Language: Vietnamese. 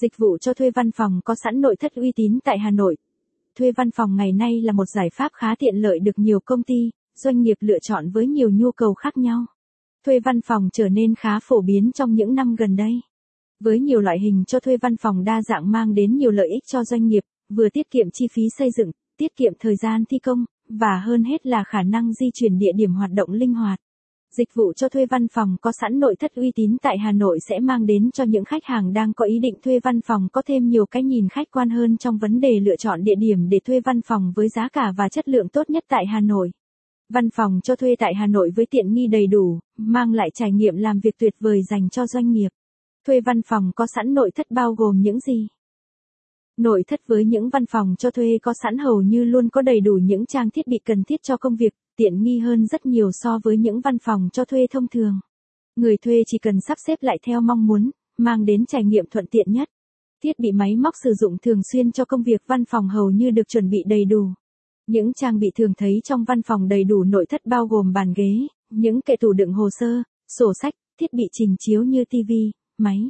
Dịch vụ cho thuê văn phòng có sẵn nội thất uy tín tại Hà Nội. Thuê văn phòng ngày nay là một giải pháp khá tiện lợi được nhiều công ty, doanh nghiệp lựa chọn với nhiều nhu cầu khác nhau. Thuê văn phòng trở nên khá phổ biến trong những năm gần đây. Với nhiều loại hình cho thuê văn phòng đa dạng mang đến nhiều lợi ích cho doanh nghiệp, vừa tiết kiệm chi phí xây dựng, tiết kiệm thời gian thi công, và hơn hết là khả năng di chuyển địa điểm hoạt động linh hoạt. Dịch vụ cho thuê văn phòng có sẵn nội thất uy tín tại Hà Nội sẽ mang đến cho những khách hàng đang có ý định thuê văn phòng có thêm nhiều cái nhìn khách quan hơn trong vấn đề lựa chọn địa điểm để thuê văn phòng với giá cả và chất lượng tốt nhất tại Hà Nội. Văn phòng cho thuê tại Hà Nội với tiện nghi đầy đủ, mang lại trải nghiệm làm việc tuyệt vời dành cho doanh nghiệp. Thuê văn phòng có sẵn nội thất bao gồm những gì? Nội thất với những văn phòng cho thuê có sẵn hầu như luôn có đầy đủ những trang thiết bị cần thiết cho công việc, tiện nghi hơn rất nhiều so với những văn phòng cho thuê thông thường. Người thuê chỉ cần sắp xếp lại theo mong muốn, mang đến trải nghiệm thuận tiện nhất. Thiết bị máy móc sử dụng thường xuyên cho công việc văn phòng hầu như được chuẩn bị đầy đủ. Những trang bị thường thấy trong văn phòng đầy đủ nội thất bao gồm bàn ghế, những kệ tủ đựng hồ sơ, sổ sách, thiết bị trình chiếu như TV, máy,